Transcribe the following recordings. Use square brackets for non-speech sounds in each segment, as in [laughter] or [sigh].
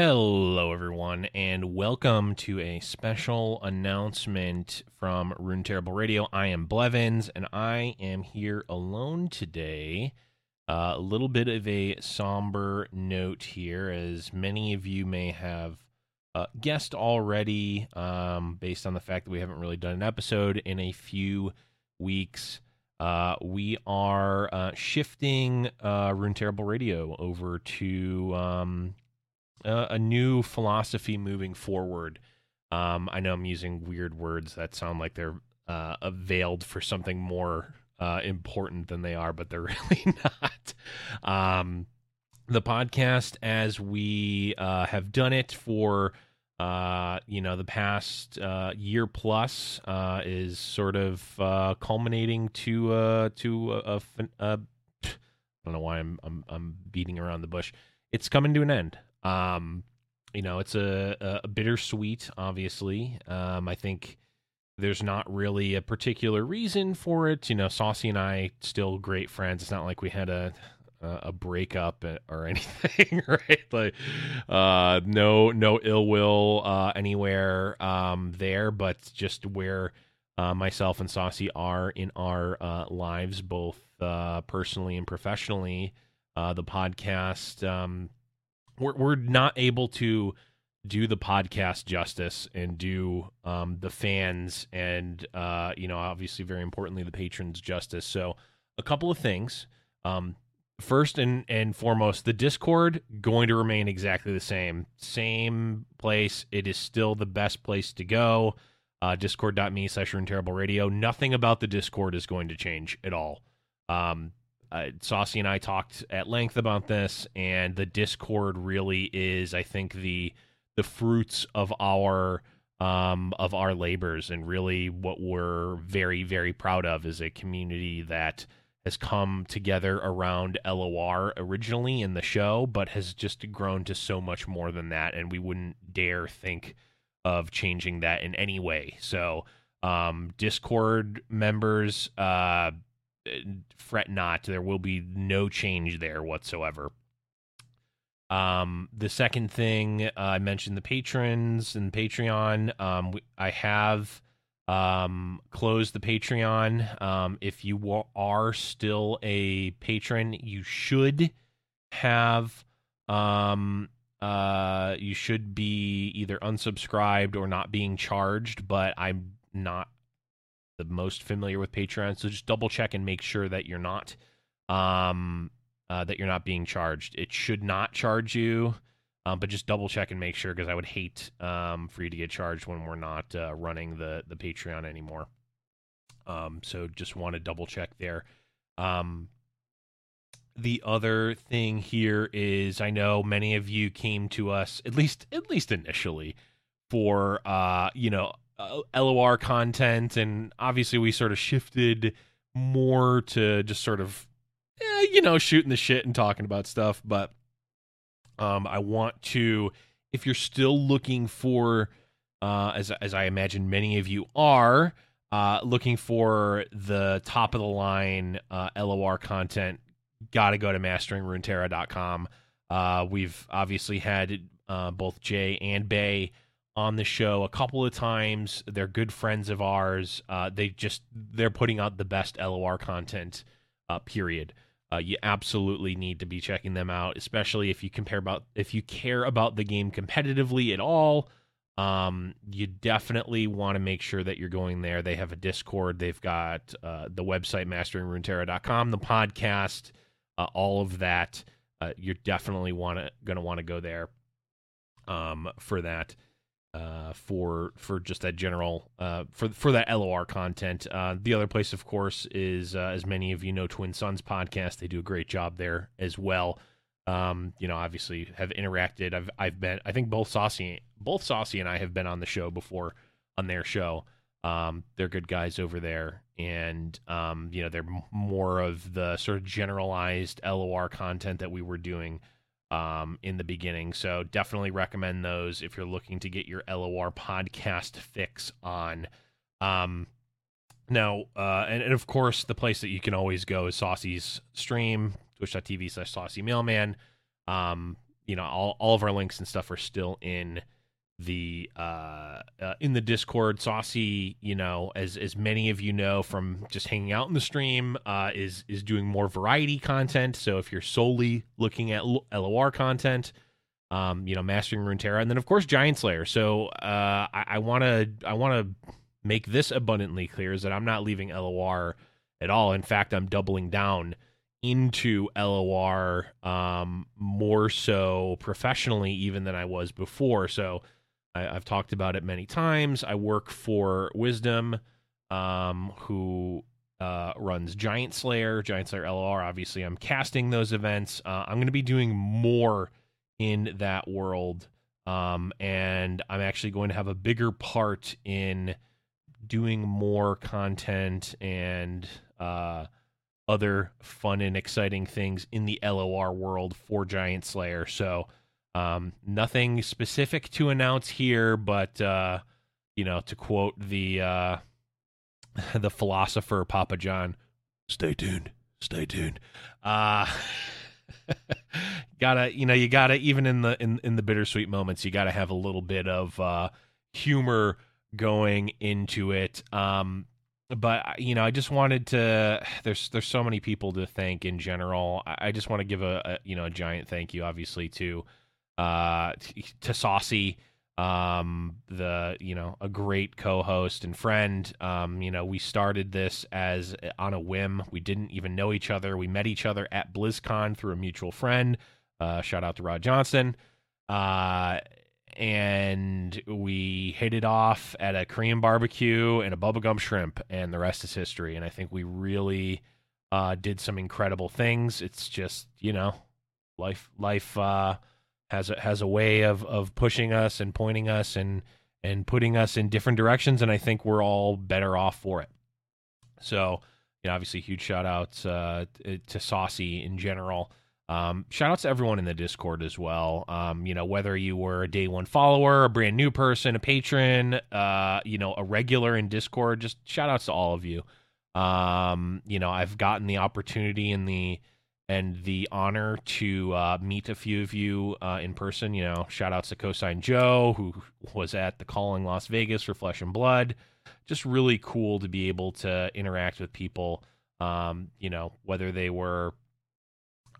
Hello, everyone, and welcome to a special announcement from Rune Terrible Radio. I am Blevins, and I am here alone today. Uh, a little bit of a somber note here, as many of you may have uh, guessed already, um, based on the fact that we haven't really done an episode in a few weeks. Uh, we are uh, shifting uh, Rune Terrible Radio over to um, uh, a new philosophy moving forward. Um, I know I'm using weird words that sound like they're uh, veiled for something more uh, important than they are, but they're [laughs] really not. Um, the podcast, as we uh, have done it for uh, you know the past uh, year plus, uh, is sort of culminating to to a, a, a I don't know why I'm, I'm I'm beating around the bush. It's coming to an end. Um, you know, it's a, a bittersweet, obviously. Um, I think there's not really a particular reason for it. You know, Saucy and I still great friends. It's not like we had a a breakup or [laughs] anything, right? Like, uh, no, no ill will uh, anywhere um, there, but just where uh, myself and Saucy are in our uh, lives, both uh, personally and professionally. Uh, the podcast um, we're we're not able to do the podcast justice and do um, the fans and uh, you know obviously very importantly the patrons justice. So a couple of things. Um, first and and foremost, the Discord going to remain exactly the same, same place. It is still the best place to go. Uh, Discord.me slash Terrible Radio. Nothing about the Discord is going to change at all. Um, uh, Saucy and I talked at length about this, and the Discord really is, I think, the the fruits of our um, of our labors, and really what we're very very proud of is a community that has come together around LOR originally in the show, but has just grown to so much more than that, and we wouldn't dare think of changing that in any way. So, um, Discord members, uh, fret not. There will be no change there whatsoever. Um, the second thing uh, I mentioned the patrons and Patreon. Um, I have um closed the Patreon. Um, if you are still a patron, you should have um uh you should be either unsubscribed or not being charged. But I'm not the most familiar with Patreon. So just double check and make sure that you're not um uh, that you're not being charged. It should not charge you, um, but just double check and make sure because I would hate um, for you to get charged when we're not uh, running the the Patreon anymore. Um, so just want to double check there. Um, the other thing here is I know many of you came to us at least at least initially for uh you know uh, LOR content, and obviously we sort of shifted more to just sort of, eh, you know, shooting the shit and talking about stuff. But um, I want to, if you're still looking for, uh, as as I imagine many of you are, uh, looking for the top of the line uh, LOR content, got to go to masteringruneterra.com. Uh, we've obviously had uh, both Jay and Bay on the show a couple of times. They're good friends of ours. Uh, they just they're putting out the best LOR content. Uh, period. Uh, you absolutely need to be checking them out, especially if you compare about if you care about the game competitively at all. Um, you definitely want to make sure that you're going there. They have a Discord. They've got uh, the website masteringruneterra.com, the podcast, uh, all of that. Uh, you're definitely want to going to want to go there um, for that uh, for for just that general uh, for for that LOR content. Uh, the other place, of course, is uh, as many of you know, Twin Sons podcast. They do a great job there as well. Um, you know, obviously have interacted. I've I've been. I think both Saucy both Saucy and I have been on the show before on their show. Um, they're good guys over there, and um, you know, they're more of the sort of generalized LOR content that we were doing um, in the beginning. So definitely recommend those if you're looking to get your LOR podcast [laughs] fix on. Um, now, uh, and, and of course, the place that you can always go is Saucy's stream, twitch.tv slash saucy mailman. Um, you know, all all of our links and stuff are still in the uh, uh, in the Discord. Saucy, you know, as as many of you know from just hanging out in the stream, uh, is is doing more variety content. So if you're solely looking at LOR content, um, you know, mastering Runeterra, and then of course Giant Slayer. So uh, I want to I want to make this abundantly clear is that I'm not leaving LOR at all. In fact, I'm doubling down into LOR um, more so professionally even than I was before. So I, have talked about it many times. I work for Wisdom, um, who uh, runs Giant Slayer, Giant Slayer LOR. Obviously, I'm casting those events. Uh, I'm going to be doing more in that world. Um, and I'm actually going to have a bigger part in doing more content and uh, other fun and exciting things in the LOR world for Giant Slayer. So um, nothing specific to announce here, but uh, you know, to quote the uh, [laughs] the philosopher Papa John, "Stay tuned, stay tuned." Uh, [laughs] gotta, you know, you gotta even in the in in the bittersweet moments, you gotta have a little bit of uh, humor going into it. Um, but you know, I just wanted to. [sighs] There's there's so many people to thank in general. I, I just want to give a, a, you know a giant thank you, obviously to uh, Saucy, um, the you know a great co-host and friend. Um, you know, we started this as uh, on a whim. We didn't even know each other. We met each other at BlizzCon through a mutual friend. Uh, shout out to Rod Johnson. Uh, and we hit it off at a Korean barbecue and a Bubba Gump Shrimp, and the rest is history. And I think we really uh, did some incredible things. It's just you know, life life uh, has a, has a way of of pushing us and pointing us and and putting us in different directions, and I think we're all better off for it. So, you know, obviously, huge shout outs uh, to Saucy in general. Um, shout outs to everyone in the Discord as well. Um, you know, whether you were a day one follower, a brand new person, a patron, uh, you know, a regular in Discord, just shout outs to all of you. Um, you know, I've gotten the opportunity in the and the honor to uh, meet a few of you uh, in person. You know, shout outs to Cosine Joe, who was at the Calling Las Vegas for Flesh and Blood. Just really cool to be able to interact with people. Um, you know, whether they were,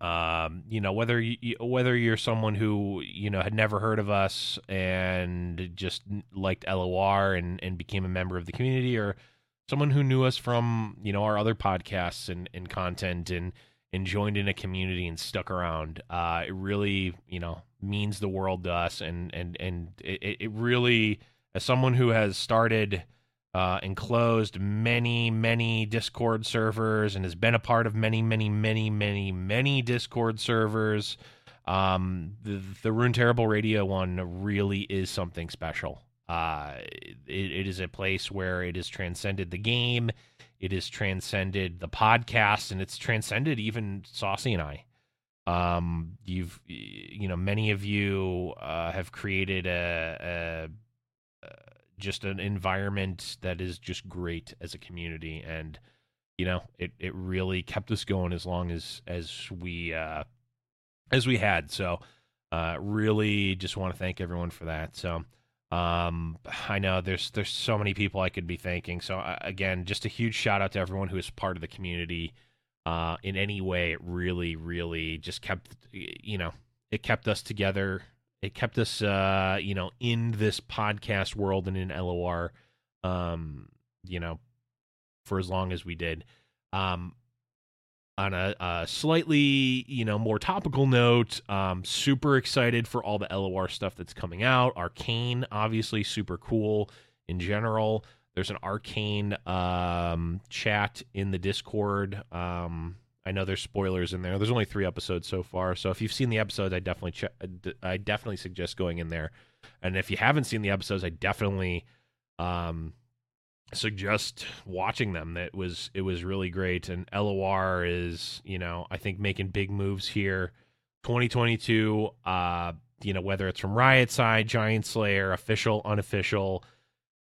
um, you know, whether you, whether you're someone who you know had never heard of us and just liked LOR and and became a member of the community, or someone who knew us from you know our other podcasts and and content and and joined in a community and stuck around. Uh, it really, you know, means the world to us, and and and it, it really, as someone who has started uh, and closed many many Discord servers and has been a part of many many many many many Discord servers, um, the the Terrible Radio one really is something special. Uh, it, it is a place where it has transcended the game it has transcended the podcast, and it's transcended even Saucy and I. Um, you've, you know, many of you uh, have created a, a, a just an environment that is just great as a community, and you know, it it really kept us going as long as as we uh, as we had. So, uh, really, just want to thank everyone for that. So. Um, I know there's there's so many people I could be thanking. So uh, again, just a huge shout out to everyone who is part of the community. Uh, in any way, it really, really just kept you know it kept us together. It kept us uh, you know in this podcast world and in LOR, um, you know, for as long as we did. Um, on a, a, slightly you know more topical note um super excited for all the lor stuff that's coming out. Arcane obviously super cool in general. There's an arcane um chat in the discord. Um i know there's spoilers in there. There's only three episodes so far so if you've seen the episodes i definitely ch- i definitely suggest going in there. And if you haven't seen the episodes i definitely um suggest watching them. That was it was really great. And LOR is you know I think making big moves here. 2022. Uh, you know whether it's from Riot side, Giant Slayer, official, unofficial.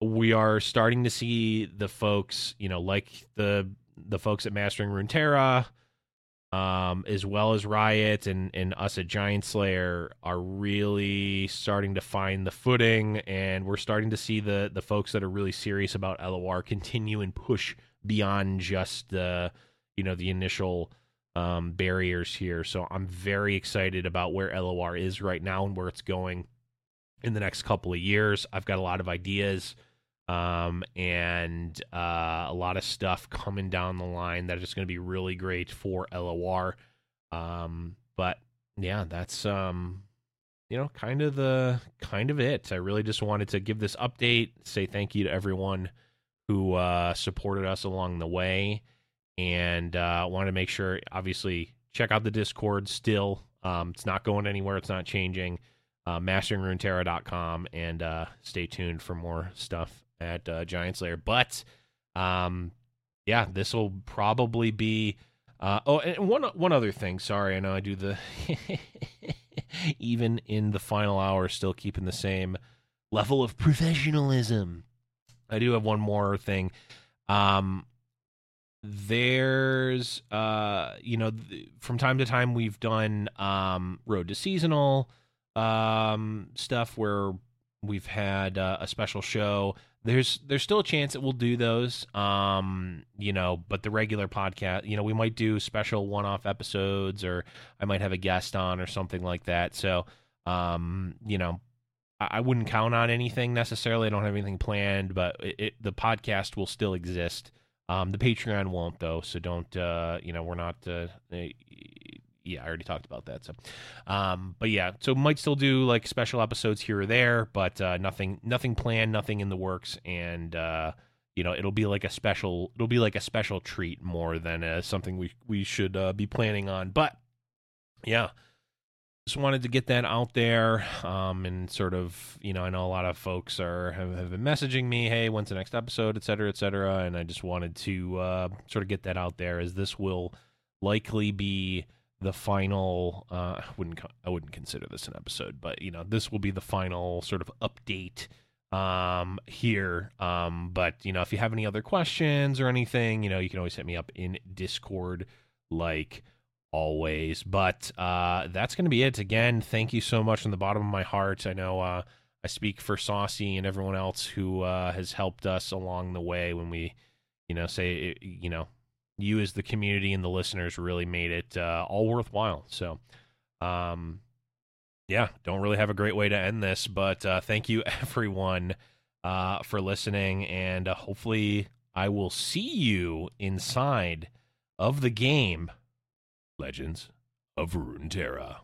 We are starting to see the folks, you know, like the the folks at Mastering Runeterra, um, as well as Riot and, and us at Giant Slayer are really starting to find the footing, and we're starting to see the the folks that are really serious about LOR continue and push beyond just the you know the initial um, barriers here. So I'm very excited about where LOR is right now and where it's going in the next couple of years. I've got a lot of ideas um, and uh, a lot of stuff coming down the line that is going to be really great for LOR. Um, but yeah, that's um, you know, kind of the kind of it. I really just wanted to give this update, say thank you to everyone who uh, supported us along the way, and uh, wanted to make sure, obviously, check out the Discord. Still, um, it's not going anywhere. It's not changing. Uh, masteringruneterra.com and uh, stay tuned for more stuff at uh, Slayer. But um, yeah, this will probably be. Uh, oh, and one one other thing. Sorry, I know I do the [laughs] even in the final hour, still keeping the same level of professionalism. I do have one more thing. Um, there's uh, you know, th- from time to time we've done um road to seasonal um stuff where we've had uh, a special show there's there's still a chance that we'll do those um you know but the regular podcast you know we might do special one-off episodes or i might have a guest on or something like that. So um you know i, I wouldn't count on anything necessarily. I don't have anything planned but it, it, the podcast will still exist. Um the patreon won't though so don't uh you know we're not uh yeah, I already talked about that. So, um, but yeah, so might still do like special episodes here or there, but uh, nothing, nothing planned, nothing in the works, and uh, you know, it'll be like a special, it'll be like a special treat more than uh, something we we should uh, be planning on. But yeah, just wanted to get that out there, um, and sort of, you know, I know a lot of folks are have, have been messaging me, hey, when's the next episode, et cetera, et cetera, and I just wanted to uh, sort of get that out there, as this will likely be the final uh, I wouldn't I wouldn't consider this an episode, but you know, this will be the final sort of update um here um but you know if you have any other questions or anything you know you can always hit me up in discord like always but uh that's gonna be it. Again thank you so much from the bottom of my heart. I know uh i speak for saucy and everyone else who uh has helped us along the way when we you know say you know you as the community and the listeners really made it uh, all worthwhile. So, um, yeah, don't really have a great way to end this, but uh, thank you [laughs] everyone uh, for listening, and uh, hopefully I will see you inside of the game Legends of Runeterra.